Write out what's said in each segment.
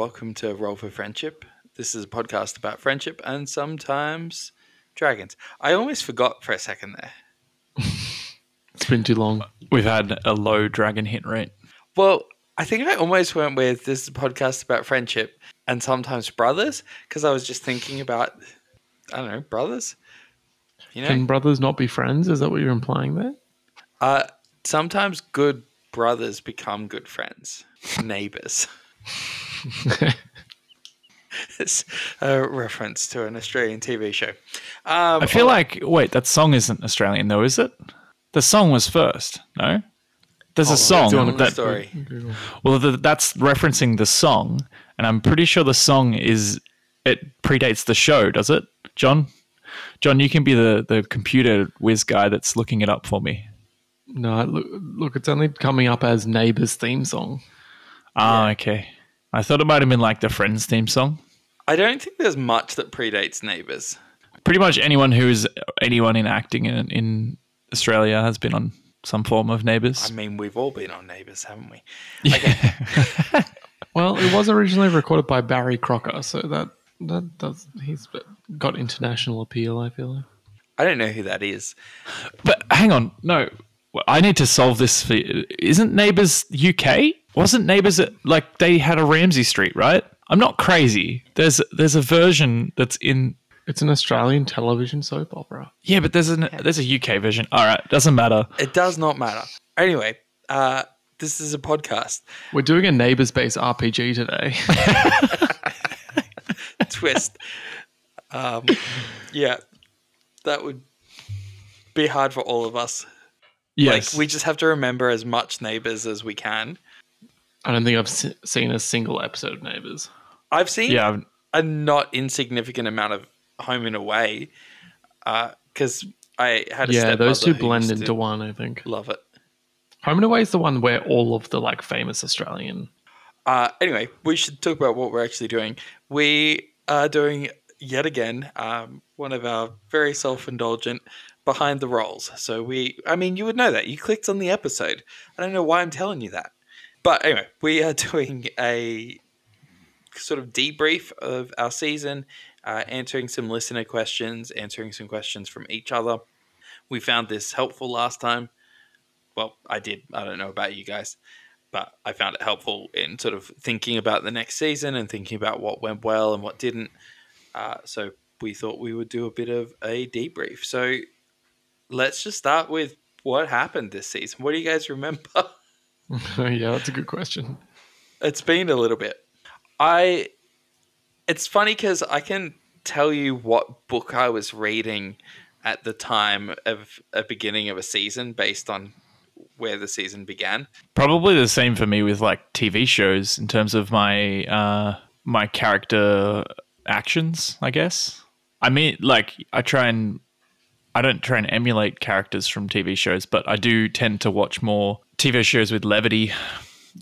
Hello, and welcome to Roll for Friendship. This is a podcast about friendship and sometimes dragons. I almost forgot for a second there. It's been too long. We've had a low dragon hit rate. Well, I think I almost went with this is a podcast about friendship and sometimes brothers because I was just thinking about, I don't know, brothers. You know, Can brothers not be friends? Is that what you're implying there? uh, sometimes good brothers become good friends, neighbors. it's a reference to an Australian TV show. Um, I feel like wait, that song isn't Australian though, is it? The song was first. No, there's a song doing the that story. well, the, that's referencing the song, and I'm pretty sure the song is it predates the show. Does it, John? John, you can be the the computer whiz guy that's looking it up for me. No, look, look, it's only coming up as Neighbours theme song. Ah, okay. I thought it might have been like the Friends theme song. I don't think there's much that predates Neighbours. Pretty much anyone who's anyone in acting in in Australia has been on some form of Neighbours. I mean, we've all been on Neighbours, haven't we? Well, it was originally recorded by Barry Crocker, so that that does he's got international appeal. I feel like. I don't know who that is. But hang on, no, I need to solve this. For, isn't Neighbours UK? Wasn't Neighbours at, like they had a Ramsay Street, right? I'm not crazy. There's there's a version that's in. It's an Australian television soap opera. Yeah, but there's an there's a UK version. All right, doesn't matter. It does not matter. Anyway, uh, this is a podcast. We're doing a Neighbours-based RPG today. Twist. um, yeah, that would be hard for all of us. Yes, Like, we just have to remember as much Neighbours as we can. I don't think I've se- seen a single episode of Neighbours. I've seen yeah. I've- a not insignificant amount of Home and Away because I had a Yeah, those two blend into one. I think Love it. Home and Away is the one where all of the like famous Australian. Uh, anyway, we should talk about what we're actually doing. We are doing yet again um, one of our very self-indulgent behind the rolls. So we, I mean, you would know that you clicked on the episode. I don't know why I'm telling you that, but anyway, we are doing a sort of debrief of our season, uh, answering some listener questions, answering some questions from each other. We found this helpful last time. Well, I did. I don't know about you guys but I found it helpful in sort of thinking about the next season and thinking about what went well and what didn't. Uh, so we thought we would do a bit of a debrief. So let's just start with what happened this season. What do you guys remember? yeah, that's a good question. it's been a little bit. I. It's funny because I can tell you what book I was reading at the time of a beginning of a season based on where the season began. Probably the same for me with like TV shows in terms of my uh my character actions, I guess. I mean like I try and I don't try and emulate characters from TV shows, but I do tend to watch more TV shows with levity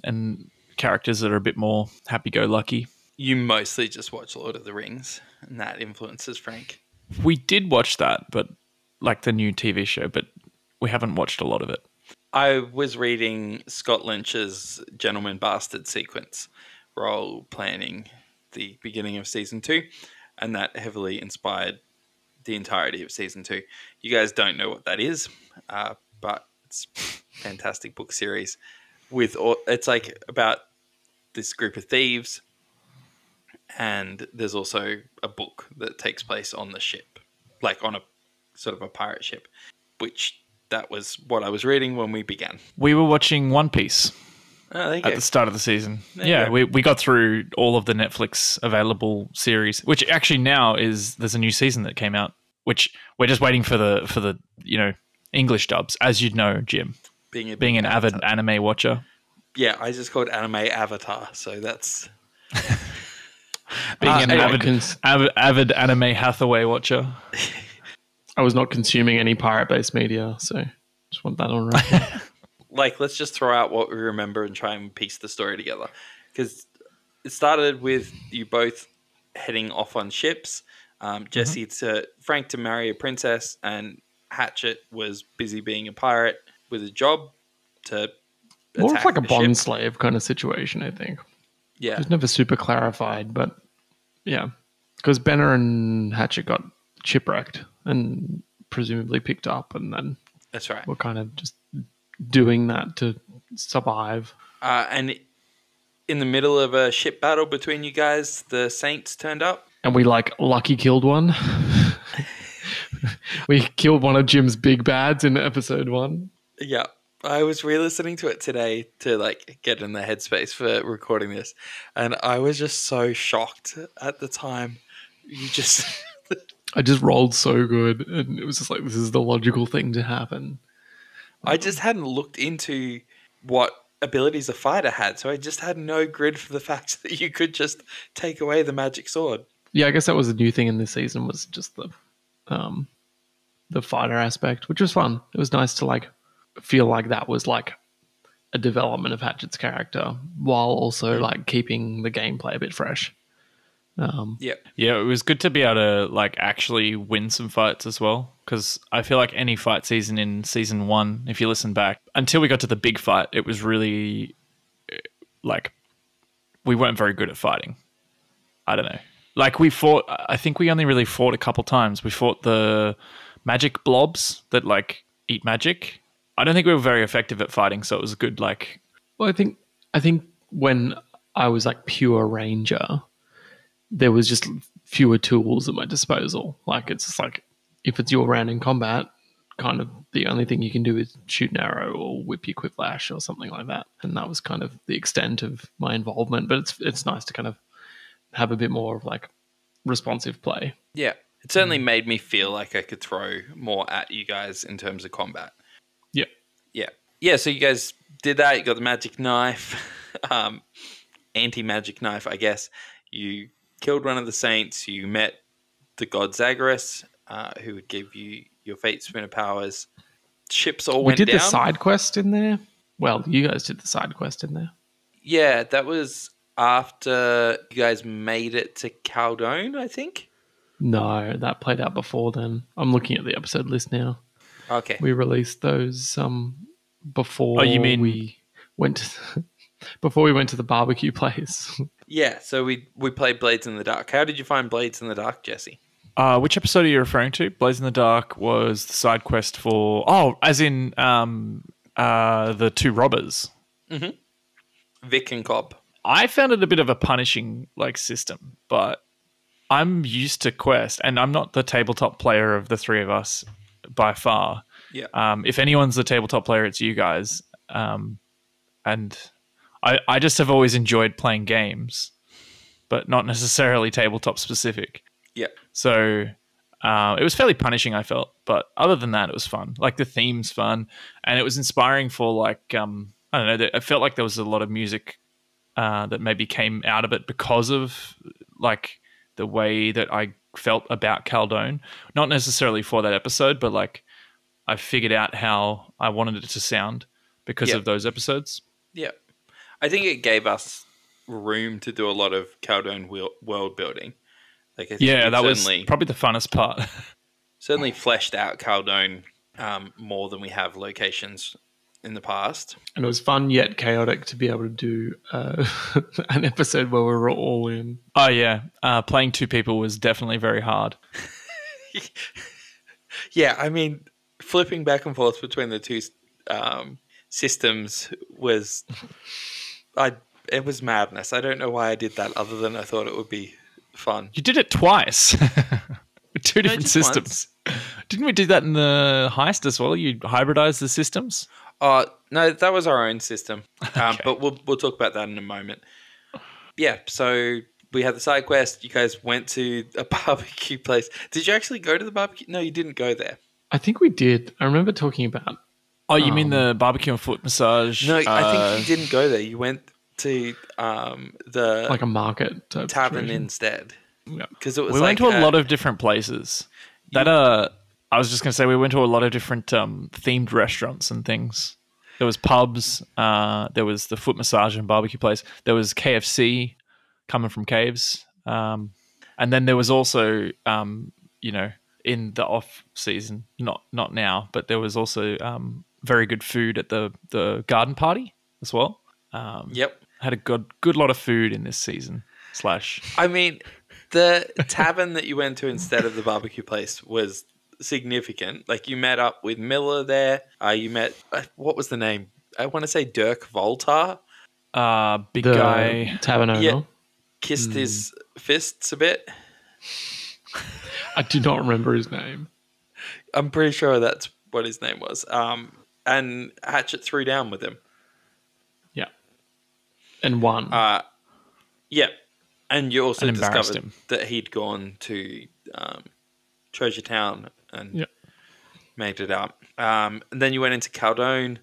and characters that are a bit more happy go lucky. You mostly just watch Lord of the Rings, and that influences Frank. We did watch that, but like the new TV show, but we haven't watched a lot of it. I was reading Scott Lynch's Gentleman Bastard sequence, role planning the beginning of season two, and that heavily inspired the entirety of season two. You guys don't know what that is, uh, but it's fantastic book series. With all, it's like about this group of thieves, and there's also a book that takes place on the ship, like on a sort of a pirate ship, which that was what I was reading when we began. We were watching One Piece Oh, at go. the start of the season. There yeah, we, we got through all of the Netflix available series, which actually now is there's a new season that came out, which we're just waiting for the for the you know English dubs, as you'd know, Jim, being a being an avid anime watcher, yeah, I just called anime Avatar, so that's being Uh, an anyway, avid, cons- avid avid anime Hathaway watcher. I was not consuming any pirate-based media, so just want that on record. like let's just throw out what we remember and try and piece the story together because it started with you both heading off on ships. Um, Jesse to Frank to marry a princess, and Hatchet was busy being a pirate with a job to More of like a bond ship. slave kind of situation, I think. Yeah. It was never super clarified, but yeah, because Benner and Hatchet got chipwrecked and presumably picked up, and then That's right. were kind of just doing that to survive. Uh, and in the middle of a ship battle between you guys, the Saints turned up. And we like lucky killed one. we killed one of Jim's big bads in episode one. Yeah. I was re-listening to it today to like get in the headspace for recording this, and I was just so shocked at the time. You just I just rolled so good, and it was just like this is the logical thing to happen. I just hadn't looked into what abilities a fighter had, so I just had no grid for the fact that you could just take away the magic sword. Yeah, I guess that was a new thing in this season was just the um the fighter aspect, which was fun. It was nice to like feel like that was like a development of Hatchet's character while also like keeping the gameplay a bit fresh. Um, Yep. Yeah, it was good to be able to like actually win some fights as well. Because I feel like any fight season in season one, if you listen back, until we got to the big fight, it was really eh, like we weren't very good at fighting. I don't know. Like we fought, I think we only really fought a couple times. We fought the magic blobs that like eat magic. I don't think we were very effective at fighting, so it was good. Like, Well, I think I think when I was like pure ranger, there was just fewer tools at my disposal. Like it's just like if it's your round in combat, kind of the only thing you can do is shoot an arrow or whip your quiplash or something like that. And that was kind of the extent of my involvement. But it's it's nice to kind of have a bit more of like responsive play. Yeah. It certainly made me feel like I could throw more at you guys in terms of combat. Yeah. Yeah. Yeah, so you guys did that. You got the magic knife, um, anti magic knife, I guess. You killed one of the saints. You met the god Zagreus, uh, who would give you your fate spinner powers. Ships all we went down. We did down. the side quest in there. Well, you guys did the side quest in there. Yeah, that was after you guys made it to Caldone, I think. No, that played out before then. I'm looking at the episode list now. Okay. we released those um before Oh, you mean- we went to, before we went to the barbecue place Yeah, so we we played Blades in the Dark. How did you find Blades in the Dark, Jesse? Uh, which episode are you referring to? Blades in the Dark was the side quest for oh, as in um, uh, the two robbers. Vic and Cobb. I found it a bit of a punishing like system, but I'm used to quest, and I'm not the tabletop player of the three of us by far. Yeah. Um, if anyone's the tabletop player, it's you guys. Um, and I, I just have always enjoyed playing games, but not necessarily tabletop specific. Yeah. So uh, it was fairly punishing, I felt. But other than that, it was fun. Like the theme's fun, and it was inspiring for like um, I don't know. I felt like there was a lot of music uh, that maybe came out of it because of like the way that I felt about Caldone. Not necessarily for that episode, but like I figured out how I wanted it to sound because Yeah. of those episodes. Yeah. I think it gave us room to do a lot of Caldone world building. Like I think Yeah, that was certainly, probably the funnest part. certainly fleshed out Caldone um, more than we have locations in the past. and it was fun yet chaotic to be able to do uh, an episode where we were all in oh yeah, uh, playing two people was definitely very hard. Yeah, I mean, flipping back and forth between the two um, systems was, I it was madness. I don't know why I did that, other than I thought it would be fun. You did it twice. With two different just systems. Didn't we do that in the heist as well? You hybridized the systems? Uh no, that was our own system, um, but we'll we'll talk about that in a moment. Yeah, so we had the side quest. You guys went to a barbecue place. Did you actually go to the barbecue? No, you didn't go there. i think we did i remember talking about Oh, you mean Um, the barbecue and foot massage? No, I uh, think you didn't go there. You went to um, the like a market type tavern situation. instead Yeah. because it was. we like went to a uh, lot of different places. That uh, I was just gonna say we went to a lot of different um, themed restaurants and things. There was pubs. Uh, there was the foot massage and barbecue place. There was KFC coming from Caves, um, and then there was also um, you know in the off season, not not now, but there was also um, very good food at the the garden party as well. Um, Yep. Had a good good lot of food in this season. Slash. I mean, the tavern that you went to instead of the barbecue place was significant. Like you met up with Miller there. Uh, you met uh, what was the name? I want to say Dirk Voltar. Uh, big The guy. tavern owner. Yeah. Kissed his fists a bit. I do not remember his name. I'm pretty sure that's what his name was. Um, and Hatchet threw down with him. Yeah. And one. Uh, yeah, and you also And discovered him. that he'd gone to um, Treasure Town and Yeah. made it up. Um, and then you went into Caldone.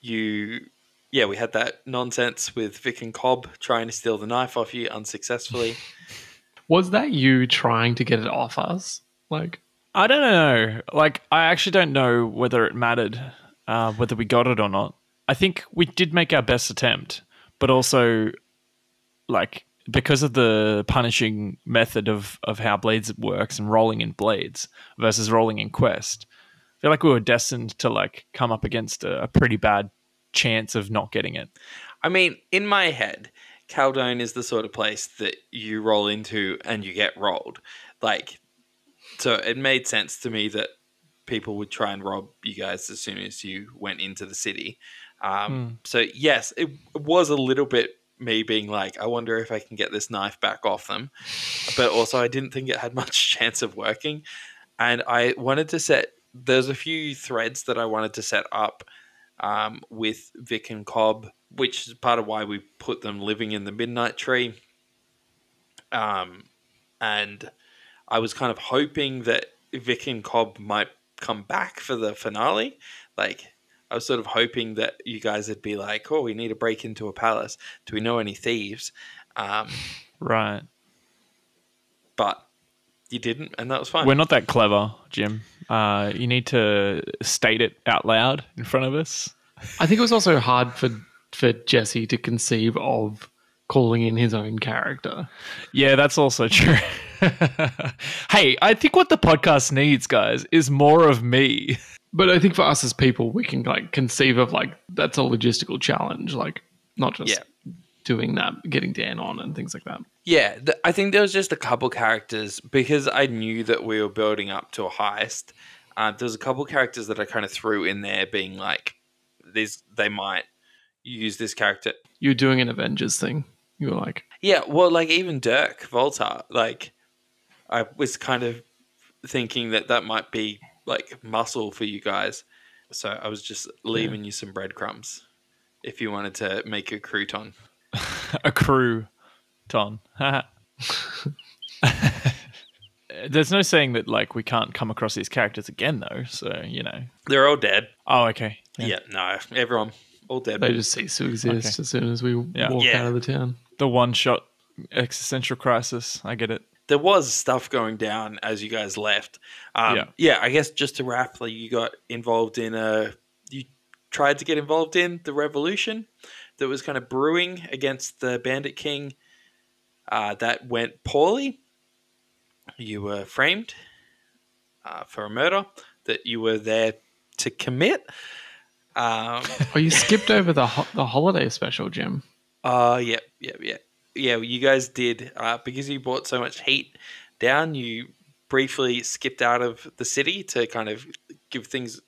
You, yeah, we had that nonsense with Vic and Cobb trying to steal the knife off you unsuccessfully. was that you trying to get it off us? Like, I don't know. Like, I actually don't know whether it mattered, uh, whether we got it or not. I think we did make our best attempt, but also, like, because of the punishing method of, of how Blades works and rolling in Blades versus rolling in Quest, I feel like we were destined to, like, come up against a, a pretty bad chance of not getting it. I mean, in my head, Caldone is the sort of place that you roll into and you get rolled. Like, so it made sense to me that people would try and rob you guys as soon as you went into the city. Um, So, yes, it was a little bit me being like, I wonder if I can get this knife back off them. But also, I didn't think it had much chance of working. And I wanted to set, there's a few threads that I wanted to set up um, with Vic and Cobb, which is part of why we put them living in the Midnight Tree. Um, and I was kind of hoping that Vic and Cobb might come back for the finale. Like, I was sort of hoping that you guys would be like, "Oh, we need to break into a palace. Do we know any thieves?" Um, Right. but you didn't, and that was fine. We're not that clever, Jim. Uh, you need to state it out loud in front of us. I think it was also hard for for Jesse to conceive of calling in his own character. Yeah, that's also true. hey, I think what the podcast needs, guys, is more of me. But I think for us as people, we can like conceive of like that's a logistical challenge, like not just Yeah. doing that, getting Dan on and things like that. Yeah, th- I think there was just a couple characters because I knew that we were building up to a heist. Uh, there was a couple characters that I kind of threw in there, being like, "These they might use this character." You're doing an Avengers thing. You were like, Yeah, well, like even Dirk Volta, like I was kind of thinking that that might be like muscle for you guys. So I was just leaving you some breadcrumbs if you wanted to make a crouton. A crouton. There's no saying that like we can't come across these characters again, though. So you know. They're all dead. Oh, okay. Yeah, no, everyone all dead. they just cease to exist Okay. as soon as we Yeah. walk Yeah. out of the town. The one shot existential crisis. I get it. There was stuff going down as you guys left. Um, Yeah. yeah. I guess just to wrap, like you got involved in a, you tried to get involved in the revolution that was kind of brewing against the Bandit King. Uh, that went poorly. You were framed uh, for a murder that you were there to commit. Um, Oh, you skipped over the ho- the holiday special, Jim. Uh, yeah, yeah, yeah, yeah. You guys did uh, because you brought so much heat down. You briefly skipped out of the city to kind of give things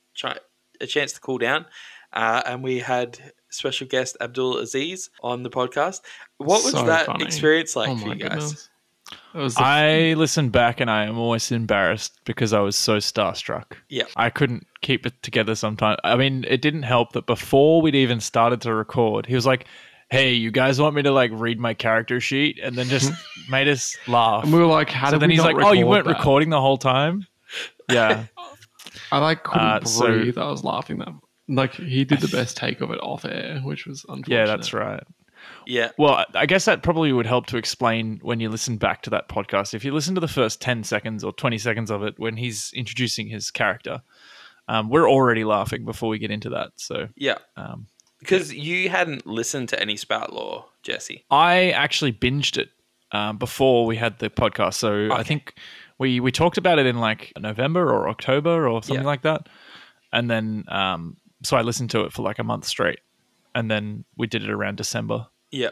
a chance to cool down, uh, and we had special guest Abdul Aziz on the podcast. What was So that funny. experience like oh for you guys? goodness. It was the I listened back and I am almost embarrassed because I was so starstruck. Yeah. I couldn't keep it together sometimes. I mean, it didn't help that before we'd even started to record, he was like, Hey, you guys want me to like read my character sheet? And then just made us laugh. and we were like, how so did then we he's not like, Oh, you weren't that?" recording the whole time? Yeah. I like couldn't Uh, so- breathe. I was laughing that like he did the best take of it off air, which was unfortunate. yeah, that's right. Yeah, Well, I- I guess that probably would help to explain when you listen back to that podcast. If you listen to the first 10 seconds or 20 seconds of it when he's introducing his character, um, we're already laughing before we get into that. So yeah. um, Because you hadn't listened to any Spout Lore, Jesse. I actually binged it um, before we had the podcast. So I think we, we talked about it in like November or October or something Yeah. like that. And then, um, so I listened to it for like a month straight. And then we did it around December. Yeah.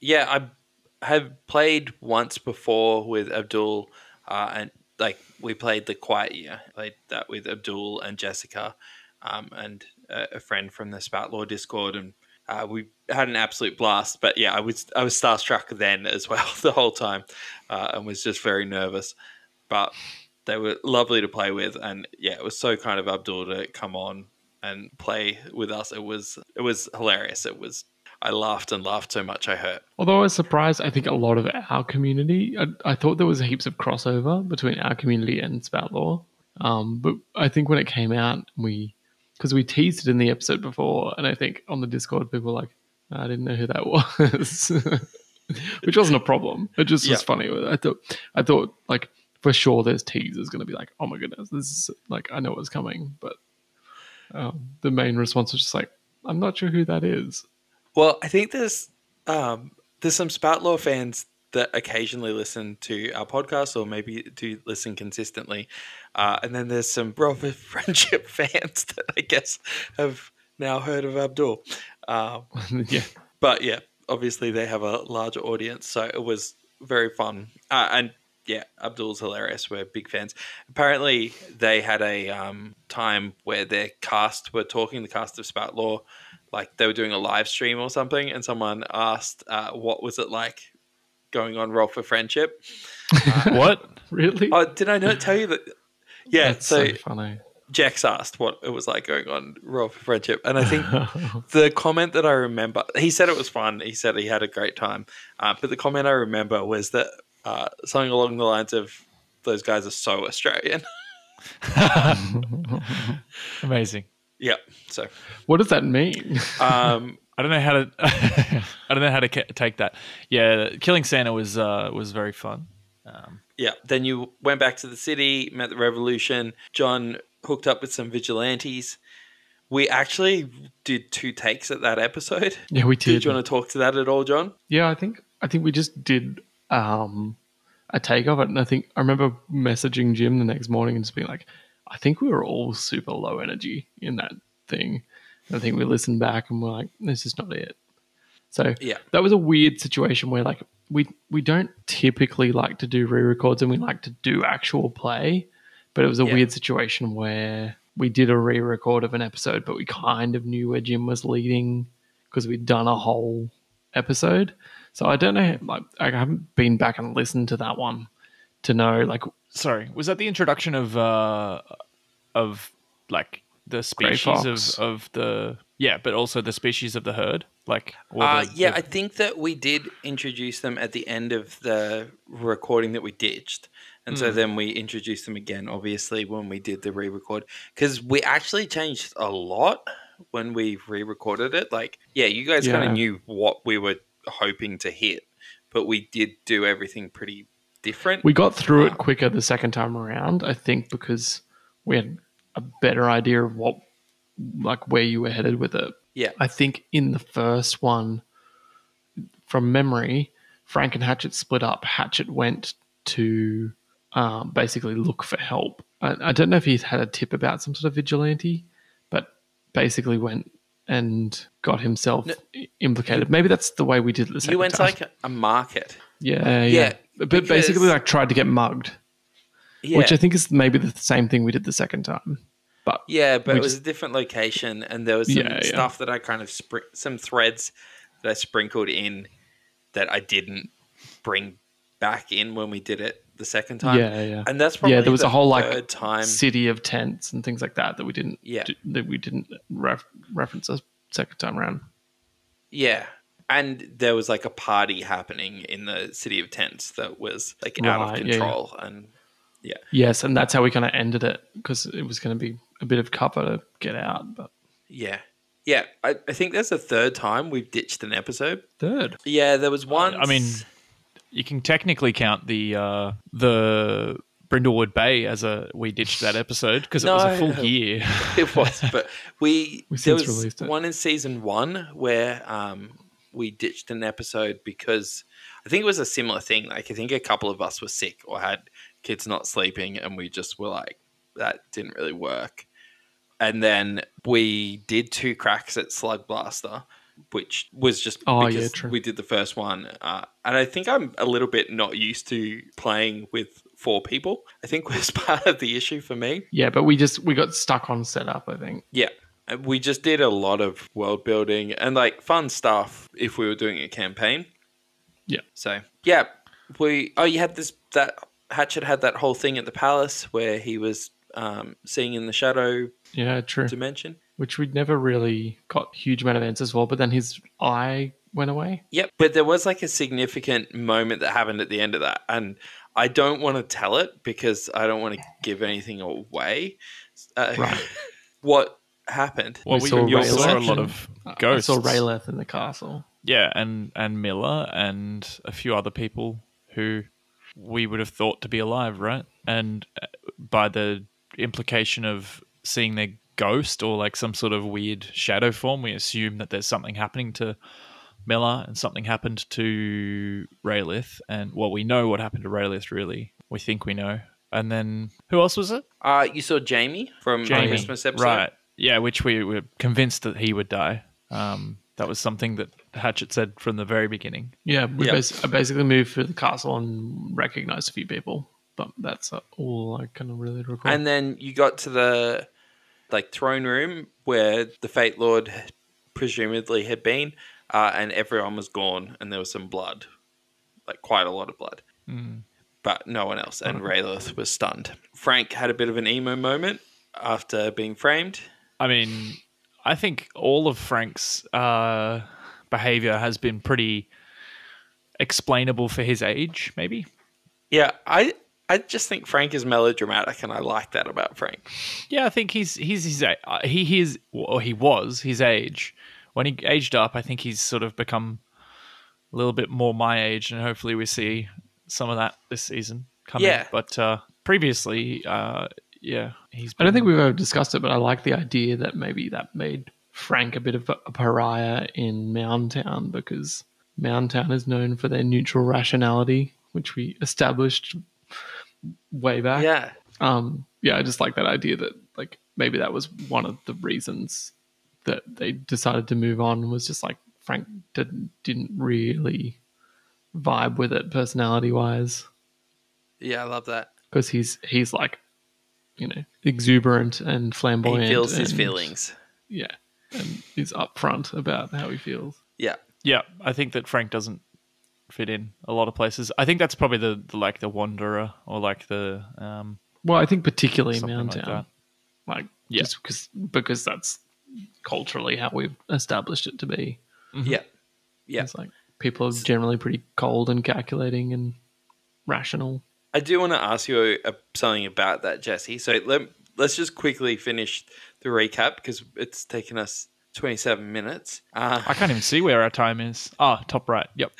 Yeah, I have played once before with Abdul, uh, and like we played the Quiet Year. Played that with Abdul and Jessica, um, and a, friend from the Spout Lore Discord, and uh, we had an absolute blast. But yeah, I was I was starstruck then as well the whole time, uh, and was just very nervous. But they were lovely to play with, and yeah, it was so kind of Abdul to come on and play with us. It was it was hilarious. It was I laughed and laughed so much I hurt. Although I was surprised, I think a lot of our community, I, I thought there was heaps of crossover between our community and Spout Lore. Um, but I think when it came out, we because we teased it in the episode before, and I think on the Discord people were like, I didn't know who that was, which wasn't a problem. It just was funny. I thought, I thought like for sure there's teasers going to be like, oh my goodness, this is like I know what's coming, but um, the main response was just like, I'm not sure who that is. Well, I think there's um, there's some Spout Lore fans that occasionally listen to our podcast or maybe do listen consistently. Uh, and then there's some brother friendship fans that I guess have now heard of Abdul. Um, yeah, but yeah, obviously they have a larger audience, so it was very fun. Uh, and yeah, Abdul's hilarious. We're big fans. Apparently, they had a um, time where their cast were talking, the cast of Spout Lore, like they were doing a live stream or something, and someone asked, uh, "What was it like going on Roll for Friendship?" what? really. Oh, did I not tell you that? Yeah, That's so so funny. Jex asked what it was like going on for Friendship, and I think the comment that I remember, he said it was fun. He said he had a great time. Uh, but the comment I remember was that uh, something along the lines of, "Those guys are so Australian." Amazing. yeah. So, what does that mean? um, I don't know how to. I don't know how to ca- take that. Yeah, killing Santa was uh, was very fun. Um, yeah. Then you went back to the city, met the revolution. John hooked up with some vigilantes. We actually did two takes at that episode. yeah, we Did did. you want to talk to that at all, John? Yeah, I think I think we just did um, a take of it, and I think I remember messaging Jim the next morning and just being like, I think we were all super low energy in that thing. And I think we listened back and we're like, this is not it. So Yeah. that was a weird situation where like we we don't typically like to do re-records and we like to do actual play, but it was a Yeah. weird situation where we did a re-record of an episode, but we kind of knew where Jim was leading because we'd done a whole episode. So I don't know, like I haven't been back and listened to that one to know like sorry, was that the introduction of uh, of like the species of, of the yeah, but also the species of the herd? Like, Uh, the- yeah, the- I think that we did introduce them at the end of the recording that we ditched. And Hmm. so then we introduced them again, obviously, when we did the re record. Because we actually changed a lot when we re recorded it. Like, yeah, you guys kind of knew what we were hoping to hit, but we did do everything pretty different. we got through it quicker the second time around, I think because we had a better idea of what like where you were headed with it. Yeah. I think in the first one, from memory, Frank and Hatchet split up. Hatchet went to um, basically look for help. I, I don't know if he's had a tip about some sort of vigilante, but basically went and got himself No. implicated. Maybe that's the way we did it the second You went to time. like a, market. yeah, yeah, Yeah, But basically, like tried to get mugged, Yeah. which I think is maybe the same thing we did the second time. But Yeah, but it was just- a different location, and there was some Yeah, yeah. stuff that I kind of spr- some threads that I sprinkled in that I didn't bring back in when we did it the second time. yeah, yeah. and that's probably yeah, there was the a whole like time. city of tents and things like that that we didn't Yeah. d- that we didn't ref- reference a second time around. Yeah, and there was like a party happening in the city of tents that was like out of control yeah, yeah. control, and Yes, and that's how we kind of ended it because it was going to be a bit of cover to get out. But yeah, yeah. I, I think that's the third time we've ditched an episode. third, Yeah, there was one. I mean, you can technically count the uh, the Brindlewood Bay as a we ditched that episode because it was a full year. it was, but we, We there was one in season one where um, we ditched an episode because I think it was a similar thing. Like I think a couple of us were sick or had kids not sleeping, and we just were like, that didn't really work. And then we did two cracks at Slug Blaster, which was just Oh, because yeah, true. we did the first one. Uh, and I think I'm a little bit not used to playing with four people. I think was part of the issue for me. Yeah, but we just we got stuck on setup. I think. Yeah. We just did a lot of world building and like fun stuff if we were doing a campaign. Yeah. So yeah, we oh you had this that Hatchet had that whole thing at the palace where he was um, seeing in the shadow Yeah, true. dimension. Which we'd never really got huge amount of answers for. But then his eye went away. Yep, but there was like a significant moment that happened at the end of that, and I don't want to tell it because I don't want to give anything away. Uh, Right. what happened? Well, We we, saw we saw a lot and- of I ghosts. saw Rayleth in the castle. Yeah, and and Miller and a few other people who we would have thought to be alive, right? And uh, by the implication of seeing their ghost or like some sort of weird shadow form, we assume that there's something happening to Miller and something happened to Raylith. And well, we know what happened to Raylith. Really, we think we know. And then who else was it? Uh, you saw Jamie from Jamie, Christmas episode, right? Yeah, which we were convinced that he would die. Um, that was something that Hatchet said from the very beginning. Yeah, we Yeah. bas- I basically moved through the castle and recognized a few people, but that's uh, all I kind of really recall. And then you got to the like throne room where the Fate Lord presumably had been, uh, and everyone was gone, and there was some blood, like quite a lot of blood. But no one else, and Raylith was stunned. Frank had a bit of an emo moment after being framed. I mean, I think all of Frank's uh, behavior has been pretty explainable for his age, maybe. Yeah, I I just think Frank is melodramatic, and I like that about Frank. Yeah, I think he's he's his a- uh, he he is or he was his age when he aged up. I think he's sort of become a little bit more my age, and hopefully we see some of that this season coming. Yeah. but uh, previously, uh, yeah, he's. I don't think we've ever discussed it, but I like the idea that maybe that made Frank a bit of a pariah in Moundtown because Moundtown is known for their neutral rationality, which we established way back. Yeah, Um, yeah, I just like that idea that like maybe that was one of the reasons that they decided to move on was just like Frank didn't didn't really vibe with it personality wise yeah, I love that. because he's he's like you know exuberant and flamboyant. he feels his feelings. Yeah, and is upfront about how he feels. Yeah, Yeah, I think that Frank doesn't fit in a lot of places. I think that's probably the, the like the wanderer or like the um Well, I think particularly something like Moundtown, like, Yeah. just because because that's culturally how we've established it to be. yeah, yeah. It's like people are generally pretty cold and calculating and rational. I do want to ask you uh, something about that, Jesse. So let, let's just quickly finish the recap because it's taken us 27 minutes. Uh, I can't even see where our time is. Ah, top right. Yep.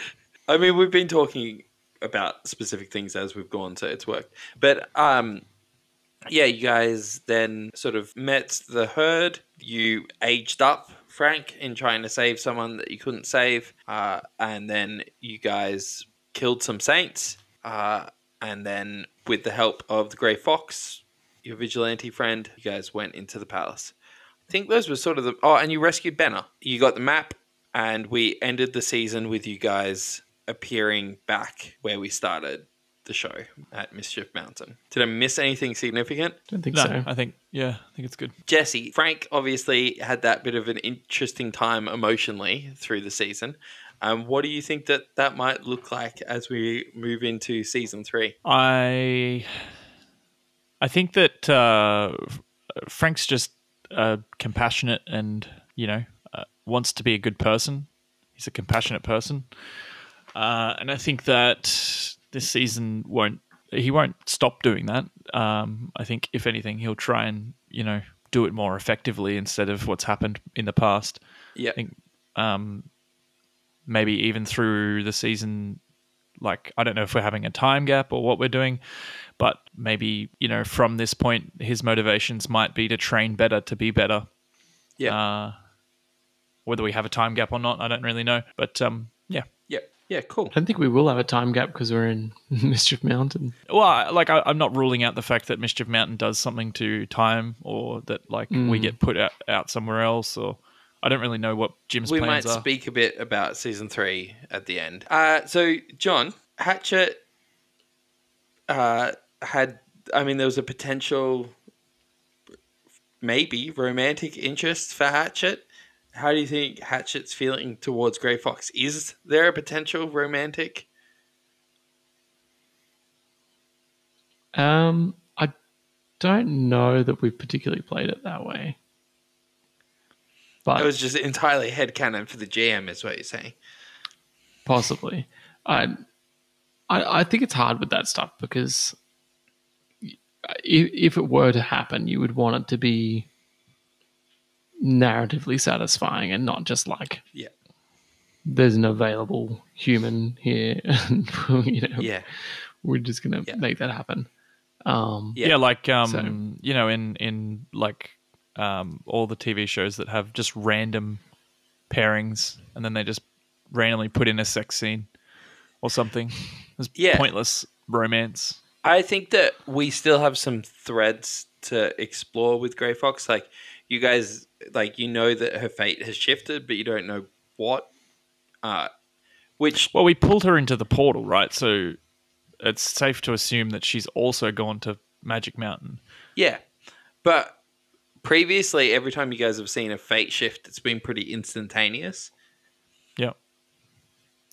I mean, we've been talking about specific things as we've gone, so it's worked. But um, yeah, you guys then sort of met the herd. You aged up, Frank, in trying to save someone that you couldn't save, uh, and then you guys killed some saints. Uh, and then, with the help of the Grey Fox, your vigilante friend, you guys went into the palace. I think those were sort of the. Oh, and you rescued Benner. You got the map, and we ended the season with you guys appearing back where we started the show at Mischief Mountain. Did I miss anything significant? don't think No, so. I think yeah, I think it's good. Jesse, Frank obviously had that bit of an interesting time emotionally through the season. Um, what do you think that that might look like as we move into season three? I I think that uh, Frank's just uh, compassionate and you know uh, wants to be a good person. He's a compassionate person, uh, and I think that this season won't. He won't stop doing that. Um, I think if anything, he'll try and you know do it more effectively instead of what's happened in the past. Yeah, I think um, maybe even through the season, like I don't know if we're having a time gap or what we're doing, but maybe you know from this point his motivations might be to train better to be better. yeah, Uh, whether we have a time gap or not, I don't really know. But um, yeah. yeah, yeah. Cool. I don't think we will have a time gap because we're in Mischief Mountain. Well, like I, I'm not ruling out the fact that Mischief Mountain does something to time, or that like we get put out, out somewhere else, or I don't really know what Jim's we might are. speak a bit about season three at the end. Uh, so, John Hatchet uh, had, I mean, there was a potential, maybe romantic interest for Hatchet. How do you think Hatchet's feeling towards Grey Fox? Is there a potential romantic? Um, I don't know that we've particularly played it that way. But It was just entirely headcanon for the GM, is what you're saying. possibly. I, I I think it's hard with that stuff because if, if it were to happen, you would want it to be narratively satisfying and not just like Yeah. there's an available human here and you know Yeah. we're just gonna Yeah. make that happen. Um, Yeah. Yeah, like um, So- you know, in in like um, all the TV shows that have just random pairings, and then they just randomly put in a sex scene or something. It's Yeah. pointless romance. I think that we still have some threads to explore with Grey Fox. Like you guys, like you know that her fate has shifted, but you don't know what. Uh, which Well, we pulled her into the portal, right? So it's safe to assume that she's also gone to Magic Mountain. yeah, but previously, every time you guys have seen a fate shift, it's been pretty instantaneous. Yep.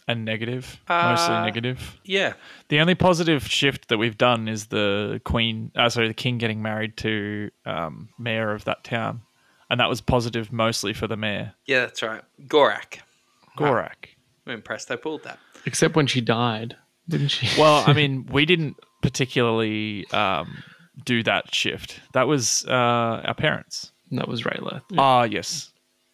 And negative, mostly Uh, negative. Yeah, The only positive shift that we've done is the queen, uh, sorry, the king getting married to um, mayor of that town, and that was positive mostly for the mayor, yeah, that's right. Gorak. Gorak. I'm impressed. I pulled that. except when she died, didn't she? Well, I mean, we didn't particularly um, do that shift. That was uh, our parents. that was Rayla. Ah, yes.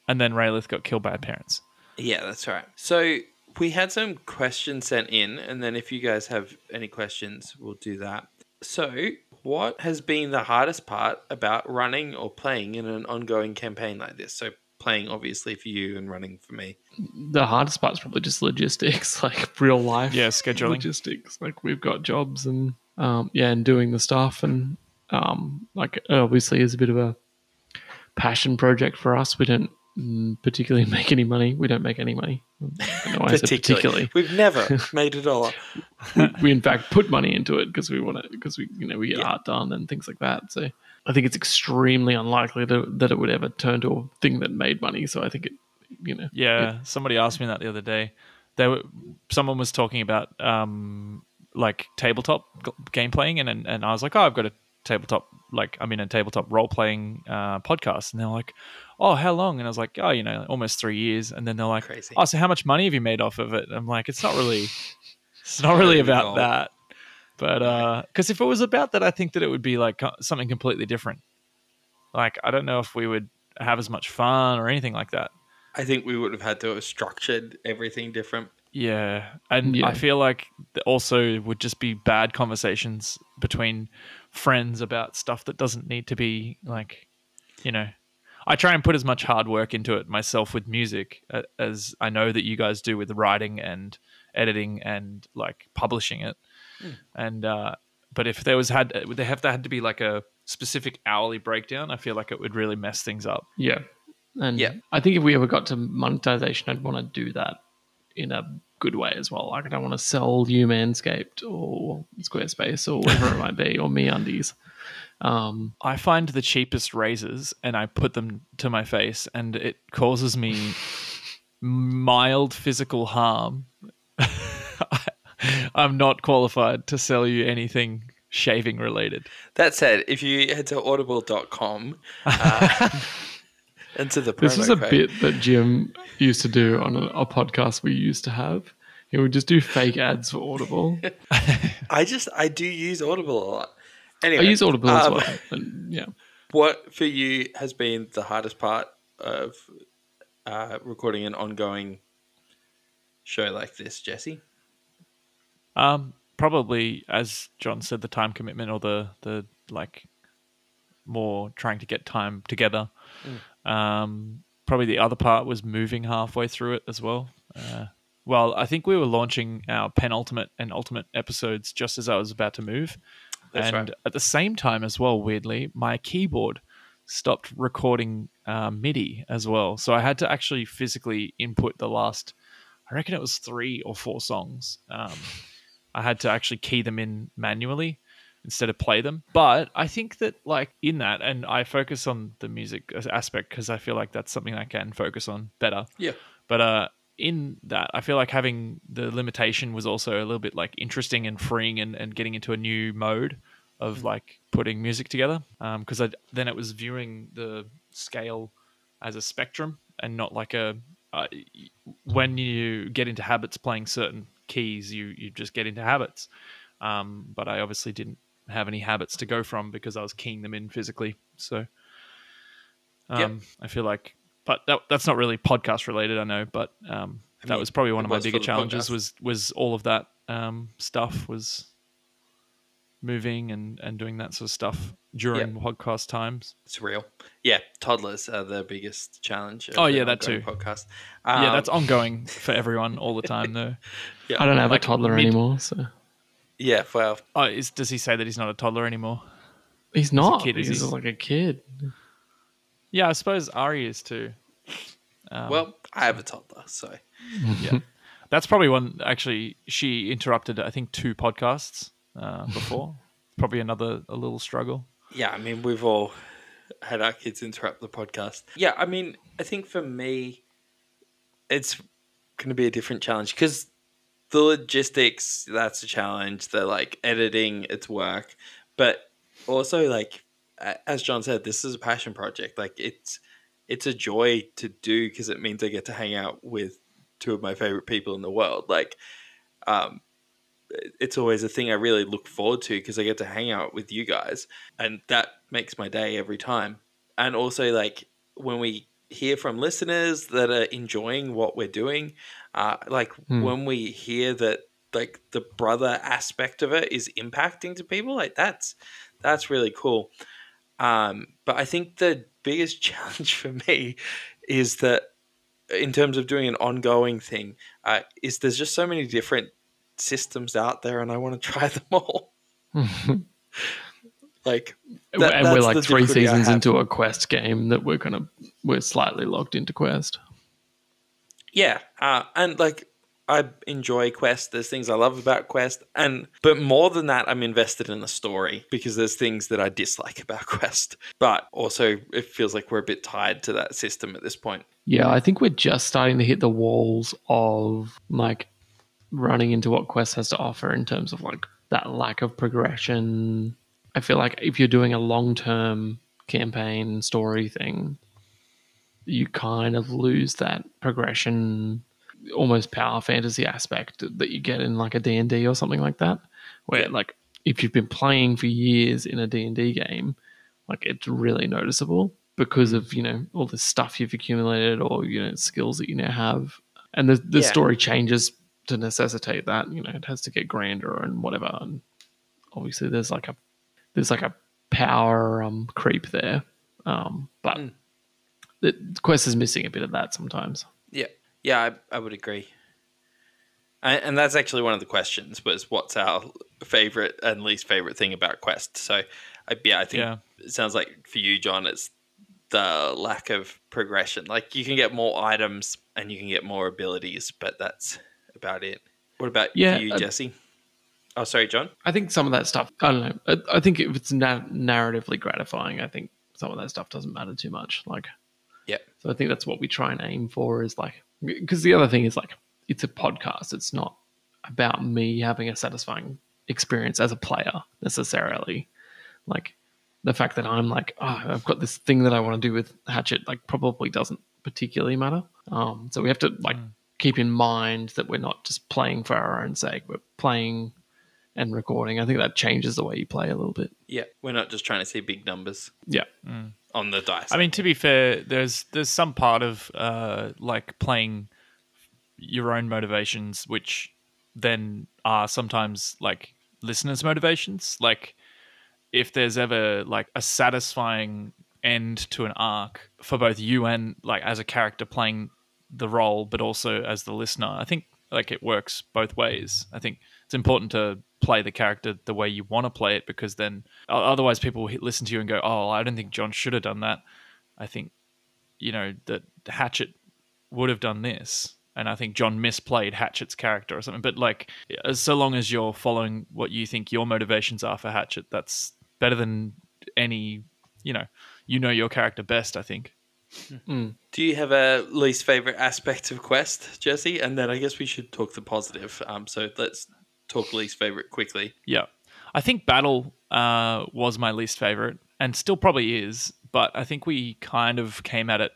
And then Raylith got killed by our parents. Yeah, that's right. So we had some questions sent in, and then if you guys have any questions, we'll do that. So, what has been the hardest part about running or playing in an ongoing campaign like this? So, playing obviously for you and running for me. the hardest part's probably just logistics, like real life. Yeah, scheduling. logistics. Like we've got jobs and um, yeah, and doing the stuff and um, like obviously is a bit of a passion project for us. We don't mm, particularly make any money. We don't make any money. I don't know why I said particularly. We've never made a dollar. we, we in fact put money into it because we want to because we you know we get Yeah. art done and things like that. So I think it's extremely unlikely to, that it would ever turn to a thing that made money. So I think it you know Yeah, somebody asked me that the other day. They were someone was talking about um, like tabletop game playing, and, and and I was like, oh, I've got a tabletop like I'm in a tabletop role playing uh, podcast, and they're like, oh, how long? And I was like, oh, you know, almost three years. And then they're like, Crazy. oh, so how much money have you made off of it? I'm like, it's not really, it's not really about that. But because if it was about that, I think that it would be like something completely different. Like I don't know if we would have as much fun or anything like that. I think we would have had to have structured everything different. Yeah, and Yeah. I feel like th- also would just be bad conversations between friends about stuff that doesn't need to be like, you know. I try and put as much hard work into it myself with music uh, as I know that you guys do with writing and editing and like publishing it. And uh, but if there was had would there have to had to be like a specific hourly breakdown, I feel like it would really mess things up. Yeah. And Yeah. I think if we ever got to monetization, I'd want to do that in a good way as well. Like I don't want to sell you Manscaped or Squarespace or whatever it might be or Me Undies. Um, I find the cheapest razors and I put them to my face, and it causes me mild physical harm. I'm not qualified to sell you anything shaving related. That said, if you head to audible.com, uh, enter the this was a code. bit that Jim used to do on a, a podcast we used to have. He would just do fake ads for Audible. I just I do use Audible a lot. I use Audible as um, well. And, yeah. What for you has been the hardest part of uh, recording an ongoing show like this, Jesse? Um, probably, as John said, the time commitment or the the like more trying to get time together. Um, probably the other part was moving halfway through it as well. Uh, well, I think we were launching our penultimate and ultimate episodes just as I was about to move, That's and right. at the same time as well, weirdly, my keyboard stopped recording uh, MIDI as well. So I had to actually physically input the last, I reckon it was three or four songs. Um, I had to actually key them in manually instead of play them. But I think that like in that, and I focus on the music aspect because I feel like that's something I can focus on better. Yeah. But uh, in that, I feel like having the limitation was also a little bit like interesting and freeing and, and getting into a new mode of like putting music together. Because I then it was viewing the scale as a spectrum and not like a. Uh, when you get into habits playing certain keys, you you just get into habits. Um, but I obviously didn't have any habits to go from because I was keying them in physically. So um, Yep. I feel like, but that, that's not really podcast related, I know, but um, I that mean, was probably one of my bigger challenges podcast. was was all of that um, stuff was moving and and doing that sort of stuff during podcast times. It's real. Yeah, toddlers are the biggest challenge. of Oh, yeah, an that too. Podcast. yeah, Um, that's ongoing for everyone all the time though. yeah, I don't have Like a toddler mid- anymore, so Yeah, well, Oh, is, does he say that he's not a toddler anymore? he's not. A kid, is he's he? like a kid. Yeah, I suppose Ari is too. Um, well, I have a toddler, so yeah, that's probably one. Actually, she interrupted. I think two podcasts uh, before. probably another a little struggle. yeah. I mean, we've all had our kids interrupt the podcast. Yeah, I mean, I think for me, it's going to be a different challenge because the logistics that's a challenge. The like editing, it's work, but also like as John said, this is a passion project. Like it's it's a joy to do because it means I get to hang out with two of my favorite people in the world. Like, um, it's always a thing I really look forward to because I get to hang out with you guys, and that makes my day every time. And also, like when we hear from listeners that are enjoying what we're doing, uh, like Hmm. when we hear that like the brother aspect of it is impacting to people, like that's that's really cool. Um, but I think the biggest challenge for me is that in terms of doing an ongoing thing, uh, is there's just so many different systems out there, and I want to try them all. Like, that- and we're like three seasons into a quest game that we're kind of we're slightly locked into quest. Yeah, uh, and like I enjoy Quest. There's things I love about Quest, and but more than that, I'm invested in the story because there's things that I dislike about Quest. But also, it feels like we're a bit tied to that system at this point. Yeah, I think we're just starting to hit the walls of like running into what Quest has to offer in terms of like that lack of progression. I feel like if you're doing a long term campaign story thing, you kind of lose that progression, almost power fantasy aspect that you get in like a D&D or something like that. Where like if you've been playing for years in a D&D game, like it's really noticeable because of you know all the stuff you've accumulated or you know skills that you now have and the, the Yeah. story changes to necessitate that you know it has to get grander and whatever and obviously there's like a there's like a power um creep there um but Mm. The quest is missing a bit of that sometimes Yeah, yeah, I, I would agree. And, and that's actually one of the questions was what's our favorite and least favorite thing about Quest. So, I, yeah, I think Yeah. it sounds like for you, John, it's the lack of progression. Like you can get more items and you can get more abilities, but that's about it. What about Yeah, for you, uh, Jesse? Oh, sorry, John. i think some of that stuff i don't know i, I think if it's na- narratively gratifying i think some of that stuff doesn't matter too much like Yeah. So I think that's what we try and aim for is like, because the other thing is like, it's a podcast. It's not about me having a satisfying experience as a player necessarily. Like the fact that I'm like, oh, I've got this thing that I want to do with Hatchet, like probably doesn't particularly matter. Um, so we have to like keep in mind that we're not just playing for our own sake. We're playing and recording. I think that changes the way you play a little bit. Yeah, we're not just trying to see big numbers Yeah. On the dice. I mean, to be fair, there's there's some part of uh, like playing your own motivations, which then are sometimes like listeners' motivations. Like if there's ever like a satisfying end to an arc for both you and like as a character playing the role, but also as the listener, I think like it works both ways. I think it's important to play the character the way you want to play it because then otherwise people will listen to you and go, "Oh, I don't think John should have done that." I think you know that Hatchet would have done this, and I think John misplayed Hatchet's character or something. But like, so long as you're following what you think your motivations are for Hatchet, that's better than any. You know, you know your character best. I think. Do you have a least favorite aspect of Quest, Jesse? And then I guess we should talk the positive. Um, so let's talk least favorite quickly. Yeah. I think Battle uh, was my least favorite and still probably is, but I think we kind of came at it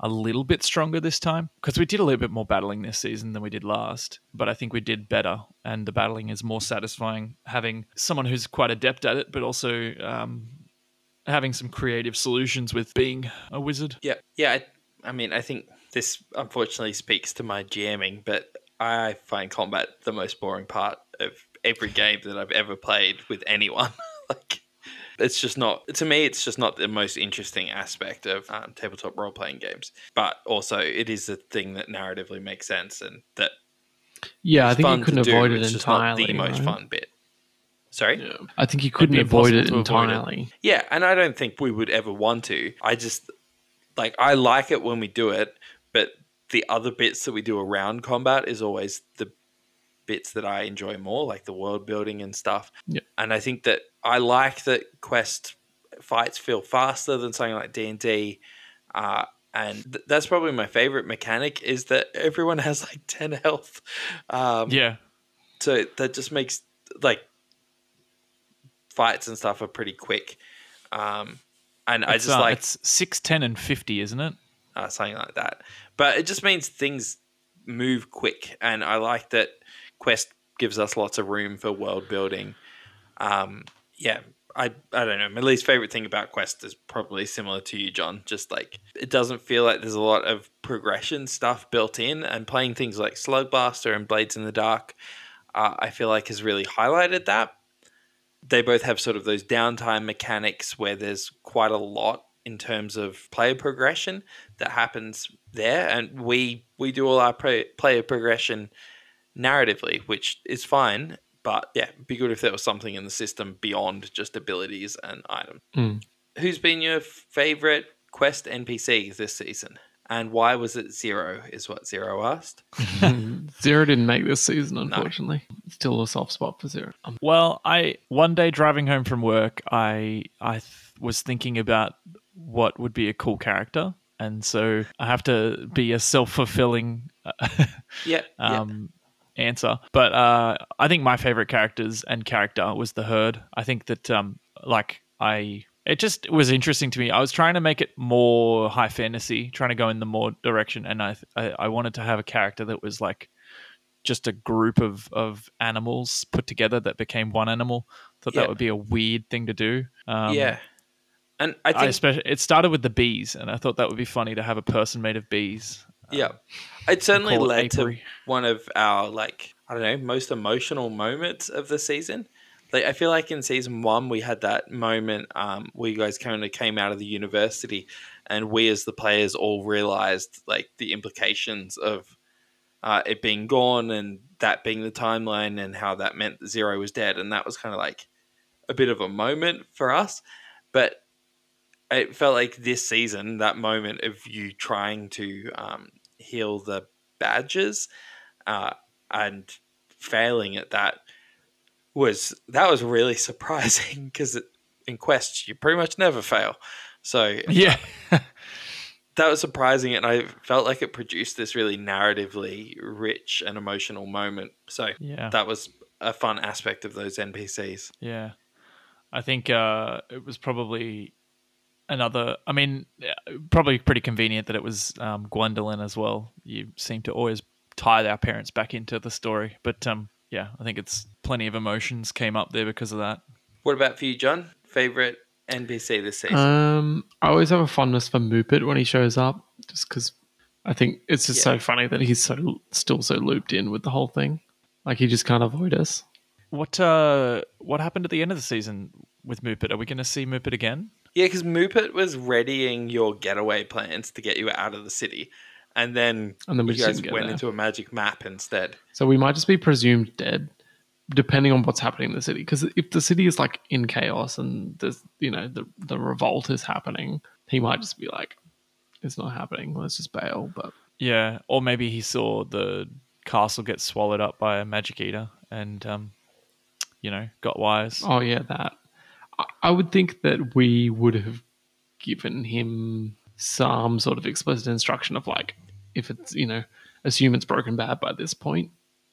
a little bit stronger this time because we did a little bit more battling this season than we did last, but I think we did better and the battling is more satisfying having someone who's quite adept at it, but also um, having some creative solutions with being a wizard. Yeah, yeah. I, I mean, I think this unfortunately speaks to my GMing, but I find combat the most boring part of every game that I've ever played with anyone. like, it's just not to me. It's just not the most interesting aspect of um, tabletop role playing games. But also, it is the thing that narratively makes sense and that Yeah, I think fun you couldn't do. avoid it It's not entirely. the most right? fun bit. Sorry. Yeah. I think you couldn't avoid it impossible to avoid it. entirely. Yeah, and I don't think we would ever want to. I just like I like it when we do it, but the other bits that we do around combat is always the bits that I enjoy more, like the world building and stuff. Yeah. And I think that I like that quest fights feel faster than something like D and D. Uh, and th- that's probably my favorite mechanic is that everyone has like 10 health. Um, Yeah. so that just makes like fights and stuff are pretty quick. Um, and I just uh, like it's 6, 10, and 50, isn't it? Uh, something like that. But it just means things move quick, and I like that Quest gives us lots of room for world building. Um, yeah, I I don't know. My least favorite thing about Quest is probably similar to you, John. Just like it doesn't feel like there's a lot of progression stuff built in, and playing things like Slug Blaster and Blades in the Dark, uh, I feel like has really highlighted that. They both have sort of those downtime mechanics where there's quite a lot in terms of player progression that happens there, and we we do all our pro- player progression narratively, which is fine. But yeah, it'd be good if there was something in the system beyond just abilities and items. Mm. Who's been your favorite quest NPC this season, and why was it zero? Is what zero asked. Zero didn't make this season, unfortunately. Still a soft spot for Zero. Well, I one day driving home from work, I I th- was thinking about what would be a cool character, and so I have to be a self fulfilling Yeah, yeah. um, answer. But uh, I think my favorite characters and character was the herd. I think that um, like I. It just was interesting to me. I was trying to make it more high fantasy, trying to go in the more direction, and I, I I wanted to have a character that was like just a group of of animals put together that became one animal. Thought Yeah. that would be a weird thing to do. Um, yeah, and I I think especially it started with the bees, and I thought that would be funny to have a person made of bees. Yeah, it certainly call it led to one of our like I don't know most emotional moments of the season. Like I feel like in season one we had that moment um, where you guys kind of came out of the university, and we as the players all realized like the implications of uh, it being gone and that being the timeline and how that meant that Zero was dead, and that was kind of like a bit of a moment for us, but it felt like this season that moment of you trying to um, heal the badges uh, and failing at that was that was really surprising because in quest you pretty much never fail. So Yeah, that was surprising and i felt like it produced this really narratively rich and emotional moment. So yeah. that was a fun aspect of those npcs Yeah, I think uh, it was probably another. I mean, probably pretty convenient that it was um, Gwendolyn as well. You seem to always tie our parents back into the story, but um, yeah, I think it's plenty of emotions came up there because of that. what about for you john favorite npc this season Um, I always have a fondness for Moopit when he shows up, just because I think it's just Yeah. so funny that he's so still so looped in with the whole thing. Like he just can't avoid us. What uh, what happened at the end of the season with Moopit? Are we going to see Moopit again? Yeah, because Moopit was readying your getaway plans to get you out of the city, and then, And then we you guys went there. into a magic map instead. So we might just be presumed dead, depending on what's happening in the city. Because if the city is like in chaos and there's you know the the revolt is happening, he might just be like, it's not happening. Let's just bail. But Yeah, or maybe he saw the castle get swallowed up by a magic eater and, um, you know, got wise. oh yeah, that I, would think that we would have given him some sort of explicit instruction of like, if it's you know, assume it's broken bad by this point.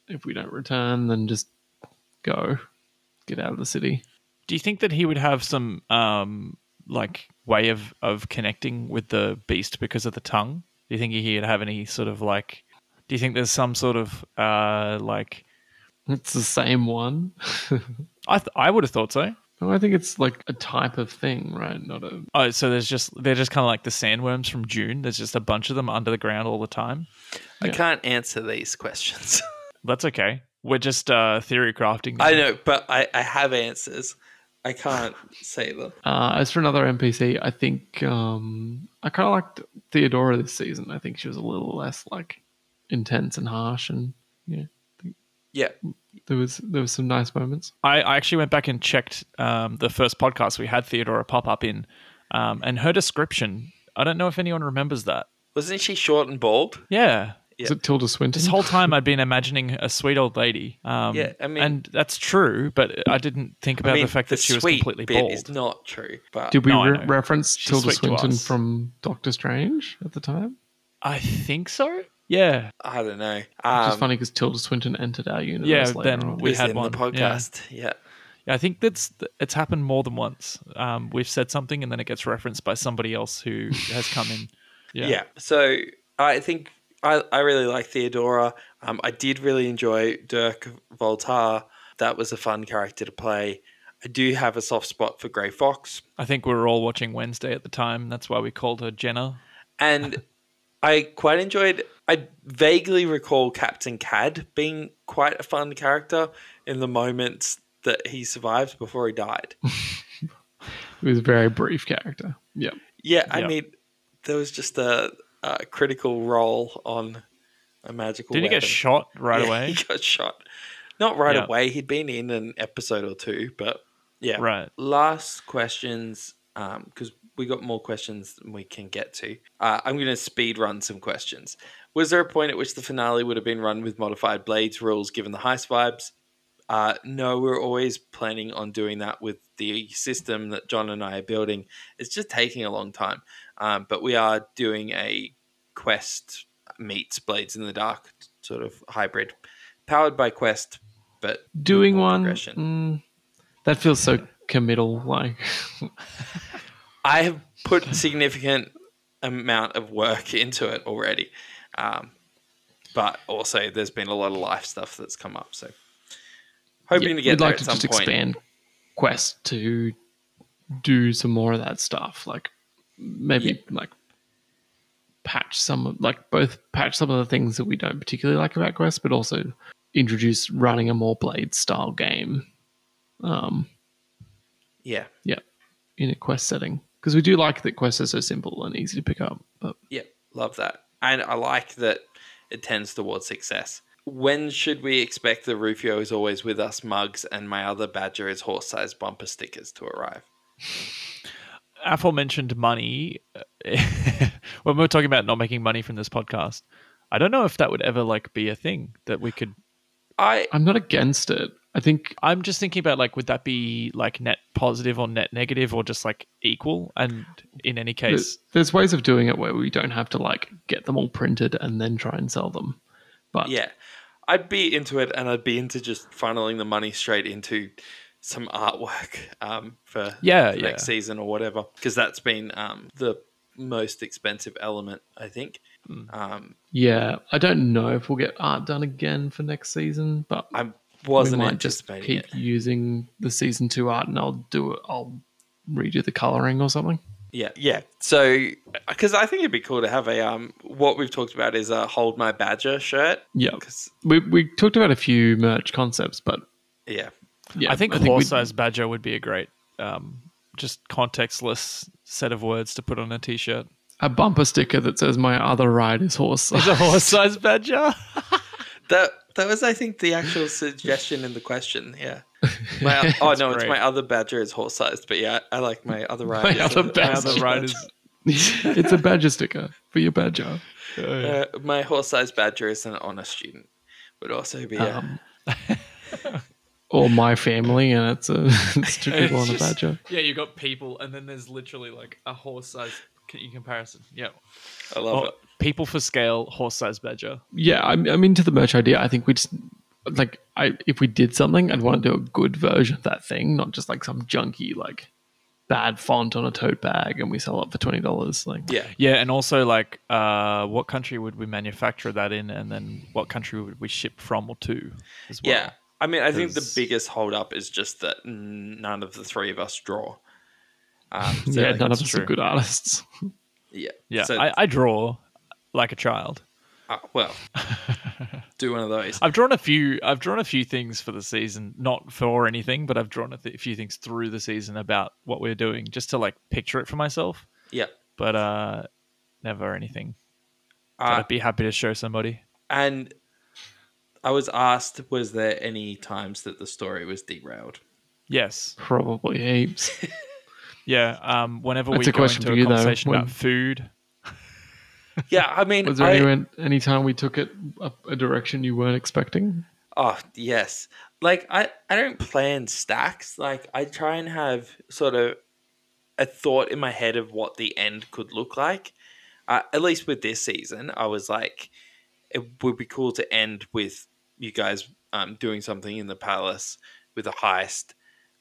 If we don't return, then just go, get out of the city. Do you think that he would have some um like way of of connecting with the beast because of the tongue? Do you think he'd have any sort of like? Do you think there's some sort of uh like? It's the same one. I th- I would have thought so. No, I think it's like a type of thing, right? Not a. Oh, so there's just they're just kind of like the sandworms from Dune. There's just a bunch of them under the ground all the time. I Yeah. can't answer these questions. That's okay. We're just uh theory crafting. now. I know, but I, I have answers. I can't say them. Uh, as for another NPC, I think um, I kind of liked Theodora this season. I think she was a little less like intense and harsh, and yeah, Yeah. There was there was some nice moments. I, I actually went back and checked um, the first podcast we had Theodora pop up in, um, and her description. I don't know if anyone remembers that. Wasn't she short and bald? Yeah, Is it Tilda Swinton? this whole time I'd been imagining a sweet old lady. Um, Yeah, I mean- and that's true, but I didn't think about I mean, the fact that she was completely bit bald. is not true, but Did we No, re- reference She's Tilda Swinton from Doctor Strange at the time? I think so. Yeah, I don't know. Which Um, is funny because Tilda Swinton entered our universe. Yeah, later then on. we had one, the yeah. podcast. Yeah. Yeah, I think that's it's happened more than once. Um, we've said something and then it gets referenced by somebody else who has come in. yeah, Yeah, So I think I, I really like Theodora. Um, I did really enjoy Dirk Voltaire. That was a fun character to play. I do have a soft spot for Grey Fox, I think we were all watching Wednesday at the time. That's why we called her Jenna. and I quite enjoyed. I vaguely recall Captain Cad being quite a fun character in the moments that he survived before he died. He was a very brief character. Yeah. Yeah, I Yeah. mean, there was just a, a critical roll on a magical. Did he get shot right Yeah, away? He got shot. Not right Yeah. away. He'd been in an episode or two, but yeah. Right. Last questions, um, because we got more questions than we can get to. Uh, I'm going to speed run some questions. Was there a point at which the finale would have been run with modified blades rules given the heist vibes? Uh, no, we're always planning on doing that with the system that John and I are building. It's just taking a long time, um, but we are doing a quest meets Blades in the Dark sort of hybrid, powered by Quest, but Doing one, mm, that feels so committal. Like, I have put significant amount of work into it already, um, but also there's been a lot of life stuff that's come up. So hoping Yeah, to get we'd like at to some just point. expand Quest to do some more of that stuff. Like, maybe like patch some, of- like both patch some of the things that we don't particularly like about Quest, but also introduce running a more blade style game. Um, Yeah, yeah, in a Quest setting because we do like that Quest is so simple and easy to pick up. But yeah, love that, and I like that it tends towards success. When should we expect the Rufio is always with us mugs and my other badger is horse-sized bumper stickers to arrive? aforementioned money uh, when we're talking about not making money from this podcast i don't know if that would ever like be a thing that we could I I'm not against it. I think i'm just thinking about like would that be like net positive or net negative or just like equal and in any case there's, there's ways of doing it where we don't have to like get them all printed and then try and sell them. But Yeah, I'd be into it, and I'd be into just funneling the money straight into some artwork um, for Yeah, the yeah. next season or whatever, because that's been um, the most expensive element, I think. Hmm. Um, yeah, I don't know if we'll get art done again for next season, but I we wasn't might just keep it. using the season two art, and I'll do it. I'll redo the coloring or something. Yeah, yeah. So, because I think it'd be cool to have a um, what we've talked about is a hold my badger shirt. Yeah, 'Cause- we we talked about a few merch concepts, but yeah, yeah. i think we'd- horse-sized badger would be a great um just contextless set of words to put on a t-shirt a bumper sticker that says "My other ride is horse." is a horse size badger that that was I think the actual suggestion in the question. Yeah. My, oh no, it's my other badger is horse sized, but yeah, I like my other ride. My other a- badger. other riders it's a badger sticker for your badger. Uh, my horse-sized badger is an honor student. Would also be a, Um, or my family, and it's a it's two people on a badger. Yeah, you've got people, and then there's literally like a horse size in comparison. Yeah. I love it. people for scale, horse size badger. Yeah, I'm, I'm into the merch idea. I think we just like I if we did something, I'd want to do a good version of that thing, not just like some junky like bad font on a tote bag, and we sell it for twenty dollars. Like, Yeah, Yeah, and also like, uh, what country would we manufacture that in, and then what country would we ship from or to? As well? yeah. I mean, I think the biggest hold up is just that none of the three of us draw. Um, so, yeah, none of that's us true. are good artists. yeah, yeah. So, I, I draw like a child. uh, well, do one of those. I've drawn a few. I've drawn a few things for the season, not for anything, but I've drawn a th- few things through the season about what we're doing, just to like picture it for myself. Yeah, But uh, never anything. uh, I'd be happy to show somebody. and I was asked, was there any times that the story was derailed? Yes. Probably heaps. Yeah. Um. Whenever That's we a go question into for a you, though. conversation When- about food, Yeah, I mean, Was there I, any any time we took it a, a direction you weren't expecting? Oh yes. Like I, I don't plan stacks. Like I try and have sort of a thought in my head of what the end could look like. Uh, at least with this season, I was like, it would be cool to end with you guys um, doing something in the palace with a heist.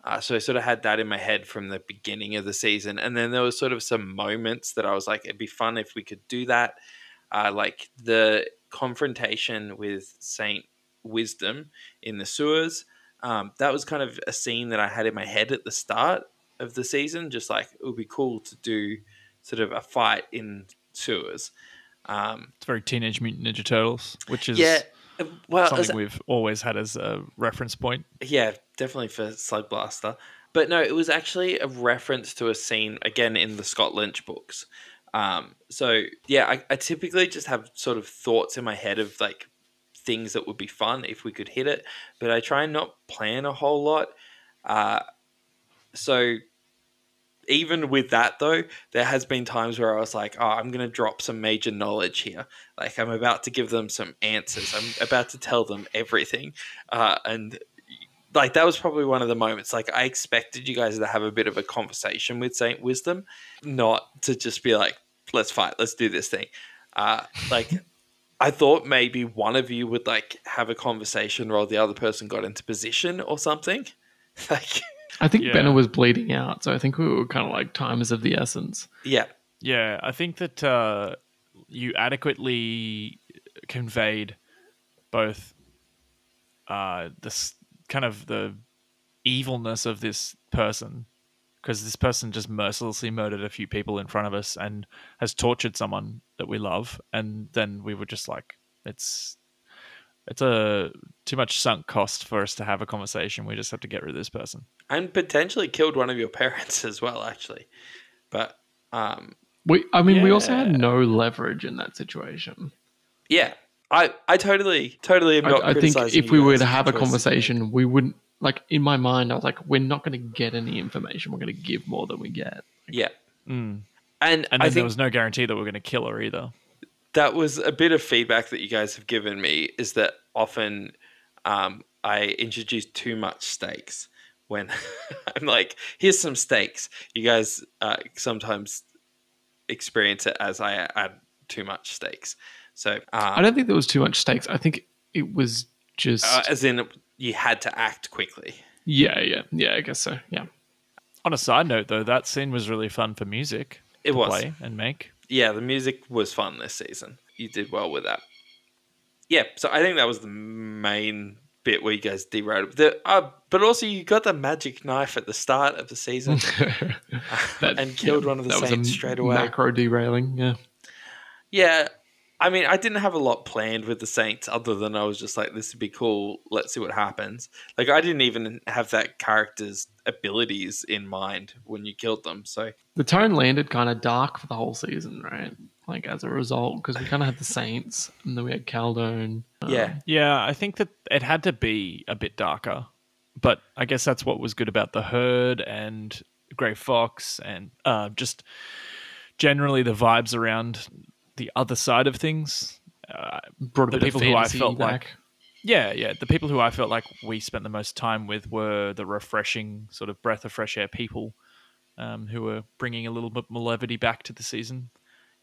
Uh, so I sort of had that in my head from the beginning of the season, and then there was sort of some moments that I was like, it'd be fun if we could do that, uh, like the confrontation with Saint Wisdom in the sewers. Um, that was kind of a scene that I had in my head at the start of the season. Just like it would be cool to do sort of a fight in sewers. Um, it's very Teenage Mutant Ninja Turtles, which is yeah, well, something we've always had as a reference point. yeah, definitely for Slug Blaster. But no, it was actually a reference to a scene again in the Scott Lynch books. Um, so yeah, I, I typically just have sort of thoughts in my head of like things that would be fun if we could hit it, but I try and not plan a whole lot. Uh, so even with that though, there has been times where I was like, "Oh, I'm going to drop some major knowledge here. Like I'm about to give them some answers. I'm about to tell them everything." Uh, and like that was probably one of the moments. Like I expected you guys to have a bit of a conversation with Saint Wisdom, not to just be like, "Let's fight. Let's do this thing." Uh, like I thought maybe one of you would like have a conversation while the other person got into position or something. Like, I think Yeah. Benna was bleeding out, so I think we were kind of like time is of the essence. yeah, Yeah, I think that uh, you adequately conveyed both uh, this kind of the evilness of this person, because this person just mercilessly murdered a few people in front of us and has tortured someone that we love, and then we were just like, it's it's a too much sunk cost for us to have a conversation. We just have to get rid of this person. and potentially killed one of your parents as well, actually. But um, We, I mean, we also had no leverage in that situation. yeah, I I totally totally am not. I, I think if we were to have a choices you made. conversation, we wouldn't like in my mind. I was like, we're not going to get any information. We're going to give more than we get. yeah, Mm. and, And I then there was no guarantee that we are going to kill her either. That was a bit of feedback that you guys have given me is that often um, I introduce too much stakes when I'm like, here's some stakes. You guys uh, sometimes experience it as I add too much stakes. So, I um, don't think there was too much stakes. I think it was just uh, as in you had to act quickly. yeah, yeah, yeah. I guess so. Yeah. On a side note, though, that scene was really fun for music It to was. play and make. Yeah, the music was fun this season. You did well with that. Yeah, so I think that was the main bit where you guys derailed. The, uh, but also you got the magic knife at the start of the season That- and killed one of the that was a saints straight away. Macro derailing. Yeah. Yeah, I mean, I didn't have a lot planned with the saints other than I was just like, this would be cool. Let's see what happens. Like I didn't even have that character's abilities in mind when you killed them. So The tone landed kind of dark for the whole season, right? Like as a result, because we kind of had the Saints, and then we had Caldone. um, yeah, Yeah, I think that it had to be a bit darker. But I guess that's what was good about the herd and Grey Fox and uh, just generally the vibes around the other side of things. Uh, Brought a The bit people of who I felt back. like- yeah, yeah, the people who I felt like we spent the most time with were the refreshing sort of breath of fresh air people um, who were bringing a little bit more levity back to the season.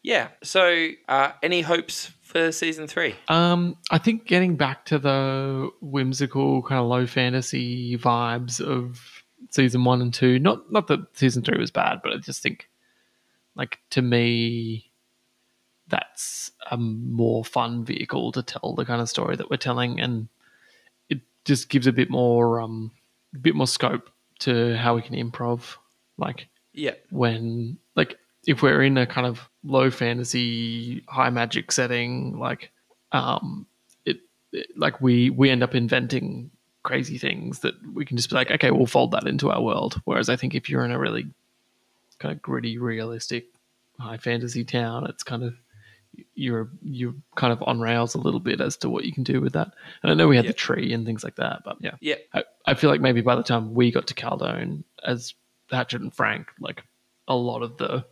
Yeah. So, uh, any hopes for season three? Um, I think getting back to the whimsical kind of low fantasy vibes of season one and two. Not not that season three was bad, but I just think, like to me, that's a more fun vehicle to tell the kind of story that we're telling, and it just gives a bit more um, a bit more scope to how we can improv. Like Yeah. when like if we're in a kind of low fantasy high magic setting like um it, it like we we end up inventing crazy things that we can just be like okay we'll fold that into our world whereas i think if you're in a really kind of gritty realistic high fantasy town it's kind of you're you're kind of on rails a little bit as to what you can do with that and i know we had Yeah. the tree and things like that but yeah Yeah. I, I feel like maybe by the time we got to Caldone as Hatchet and Frank, like a lot of the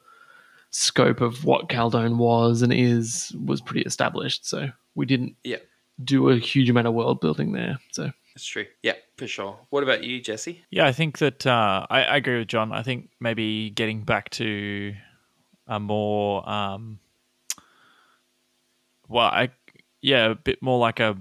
scope of what Caldone was and is was pretty established. So we didn't Yeah. do a huge amount of world building there. So That's true. Yeah, for sure. What about you, Jesse? Yeah, I think that uh, I, I agree with John. I think maybe getting back to a more, um, well, I yeah, a bit more like a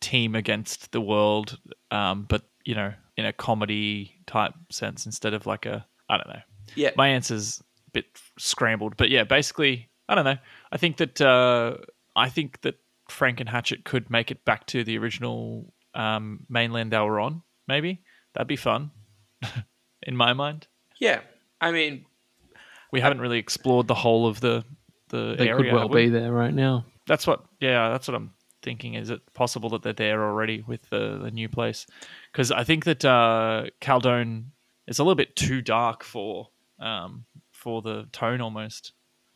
team against the world, um, but you know, in a comedy type sense instead of like a I don't know. Yeah. My answer's a bit scrambled, but yeah, basically, I don't know. I think that uh, I think that Frank and Hatchet could make it back to the original um, mainland they were on. Maybe that'd be fun, in my mind. Yeah. I mean, We haven't really explored the whole of the the they area. could well be there right now. That's what. Yeah, that's what I'm thinking. Is it possible that they're there already with the, the new place? Because I think that uh, Caldone is a little bit too dark for um, for the tone almost.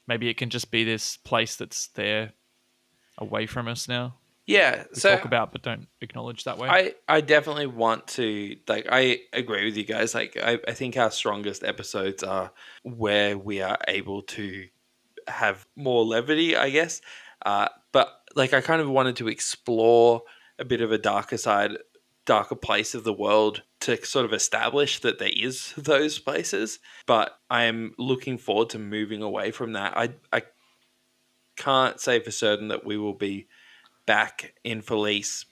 Maybe it can just be this place that's there away from us now. yeah. We so talk about but don't acknowledge that way. I, I definitely want to like I agree with you guys. Like I, I think our strongest episodes are where we are able to have more levity, I guess. Uh, but like I kind of wanted to explore a bit of a darker side, darker place of the world to sort of establish that there is those places. But I am looking forward to moving away from that. I I can't say for certain that we will be back in Felice,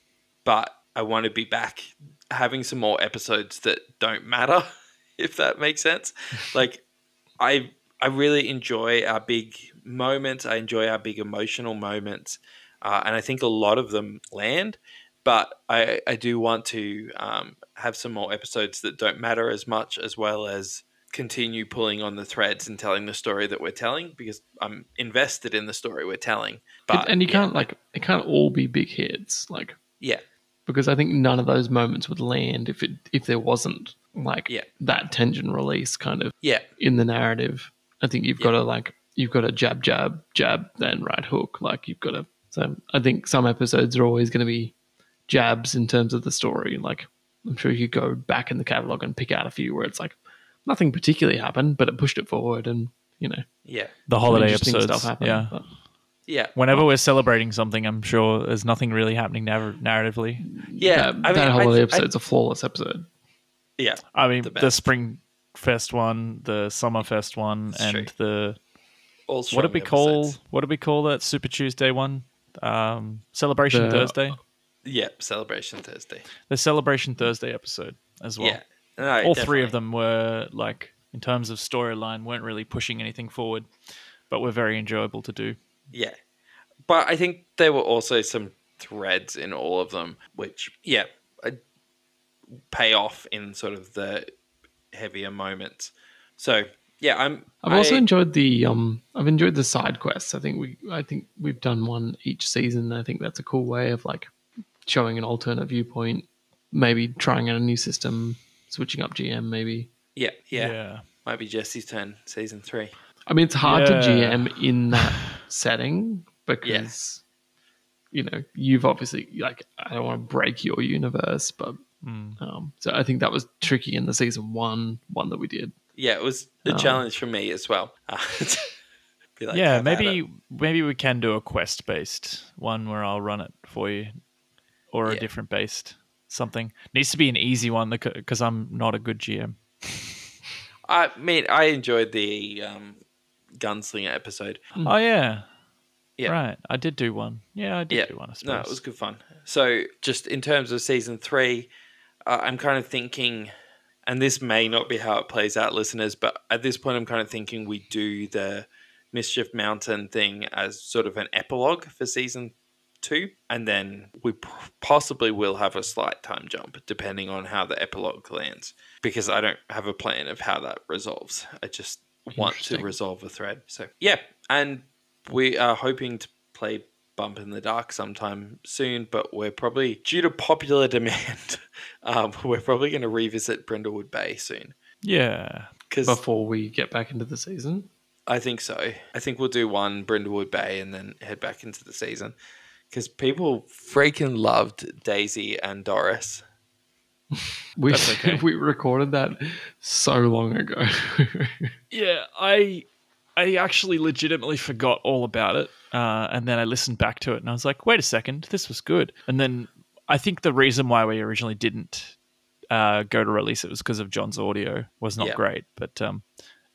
but I want to be back having some more episodes that don't matter, if that makes sense. like I I really enjoy our big moments. I enjoy our big emotional moments, uh, and I think a lot of them land. But I, I do want to um, have some more episodes that don't matter as much, as well as continue pulling on the threads and telling the story that we're telling because I'm invested in the story we're telling. But and you yeah, can't like it can't all be big hits. Like yeah, because I think none of those moments would land if it if there wasn't like Yeah. that tension release kind of yeah, in the narrative. I think you've Yeah. got to like you've got to jab jab jab then right hook. Like you've got to. So I think some episodes are always going to be jabs in terms of the story. Like I'm sure you could go back in the catalog and pick out a few where it's like nothing particularly happened, but it pushed it forward, and you know yeah, the holiday episodes. stuff happened. Yeah. But yeah. Whenever we're celebrating something, I'm sure there's nothing really happening narr- narratively. Yeah, that, I mean, that I- holiday I- episode's a flawless episode. Yeah, I mean, The the. Spring Fest one, the Summer Fest one, It's and true. the all what strong did we call episodes. what did we call that Super Tuesday one? Um, Celebration The- Thursday. Yeah, Celebration Thursday. The Celebration Thursday episode as well. yeah, No, All three of them were like, in terms of storyline, weren't really pushing anything forward, but were very enjoyable to do. Yeah, but I think there were also some threads in all of them, which yeah, uh, pay off in sort of the heavier moments. So yeah, I'm. I've also I- enjoyed the um I've enjoyed the side quests. I think we I think we've done one each season. I think that's a cool way of like showing an alternate viewpoint, maybe trying out a new system, switching up GM maybe. yeah, yeah yeah. might be Jesse's turn, season three. I mean it's hard Yeah. to GM in that setting because you know, you've obviously like I don't want to break your universe, but Mm. um so I think that was tricky in the season one one that we did. yeah, it was a Oh. challenge for me as well. Uh, be like, yeah, "Have at it." maybe maybe we can do a quest based one where I'll run it for you, or a different based something. Needs to be an easy one because I'm not a good GM. I mean, I enjoyed the um, gunslinger episode. Oh yeah, Yeah. right. I did do one. Yeah, I did Yeah, do one. I suppose. No, it was good fun. So, just in terms of season three, uh, I'm kind of thinking, and this may not be how it plays out, listeners, but at this point, I'm kind of thinking we do the Mischief Mountain thing as sort of an epilogue for season two, and then we p- possibly will have a slight time jump depending on how the epilogue lands, because I don't have a plan of how that resolves. I just want to resolve a thread. So, yeah, and we are hoping to play Bump in the Dark sometime soon, but we're probably, due to popular demand, um, we're probably going to revisit Brindlewood Bay soon. Yeah. Because before we get back into the season. I think so. I think we'll do one Brindlewood Bay and then head back into the season. Because people freaking loved Daisy and Doris. We That's okay. we recorded that so long ago. Yeah, I I actually legitimately forgot all about it, uh, and then I listened back to it, and I was like, "Wait a second, this was good." And then I think the reason why we originally didn't uh, go to release it was because of John's audio was not Yeah. great, but um,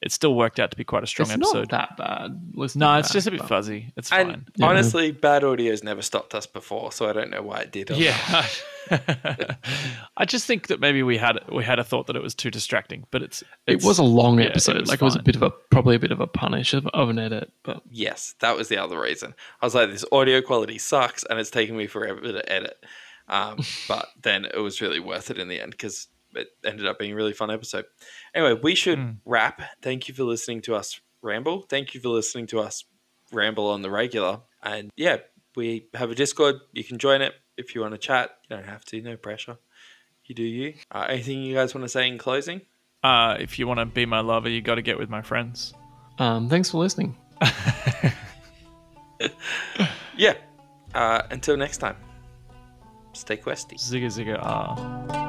it still worked out to be quite a strong it's episode. not that bad. Listening no, it's back, just a bit but- fuzzy. It's And fine. Yeah. honestly, bad audio's never stopped us before, so I don't know why it did. or not. Yeah. I just think that maybe we had we had a thought that it was too distracting, but it's, It was a long yeah, episode. was like it was a bit of a probably a bit of a punish of, of an edit, but Yes, that was the other reason. I was like, this audio quality sucks, and it's taking me forever to edit. Um, but then it was really worth it in the end because it ended up being a really fun episode. Anyway, we should Mm. wrap. Thank you for listening to us ramble. Thank you for listening to us ramble on the regular. And yeah, we have a Discord. You can join it if you want to chat. You don't have to. No pressure. You do you. Uh, anything you guys want to say in closing? uh, if you want to be my lover, you got to get with my friends. um, thanks for listening. Yeah. Uh, until next time. Stay questy. Zigga zigga ah.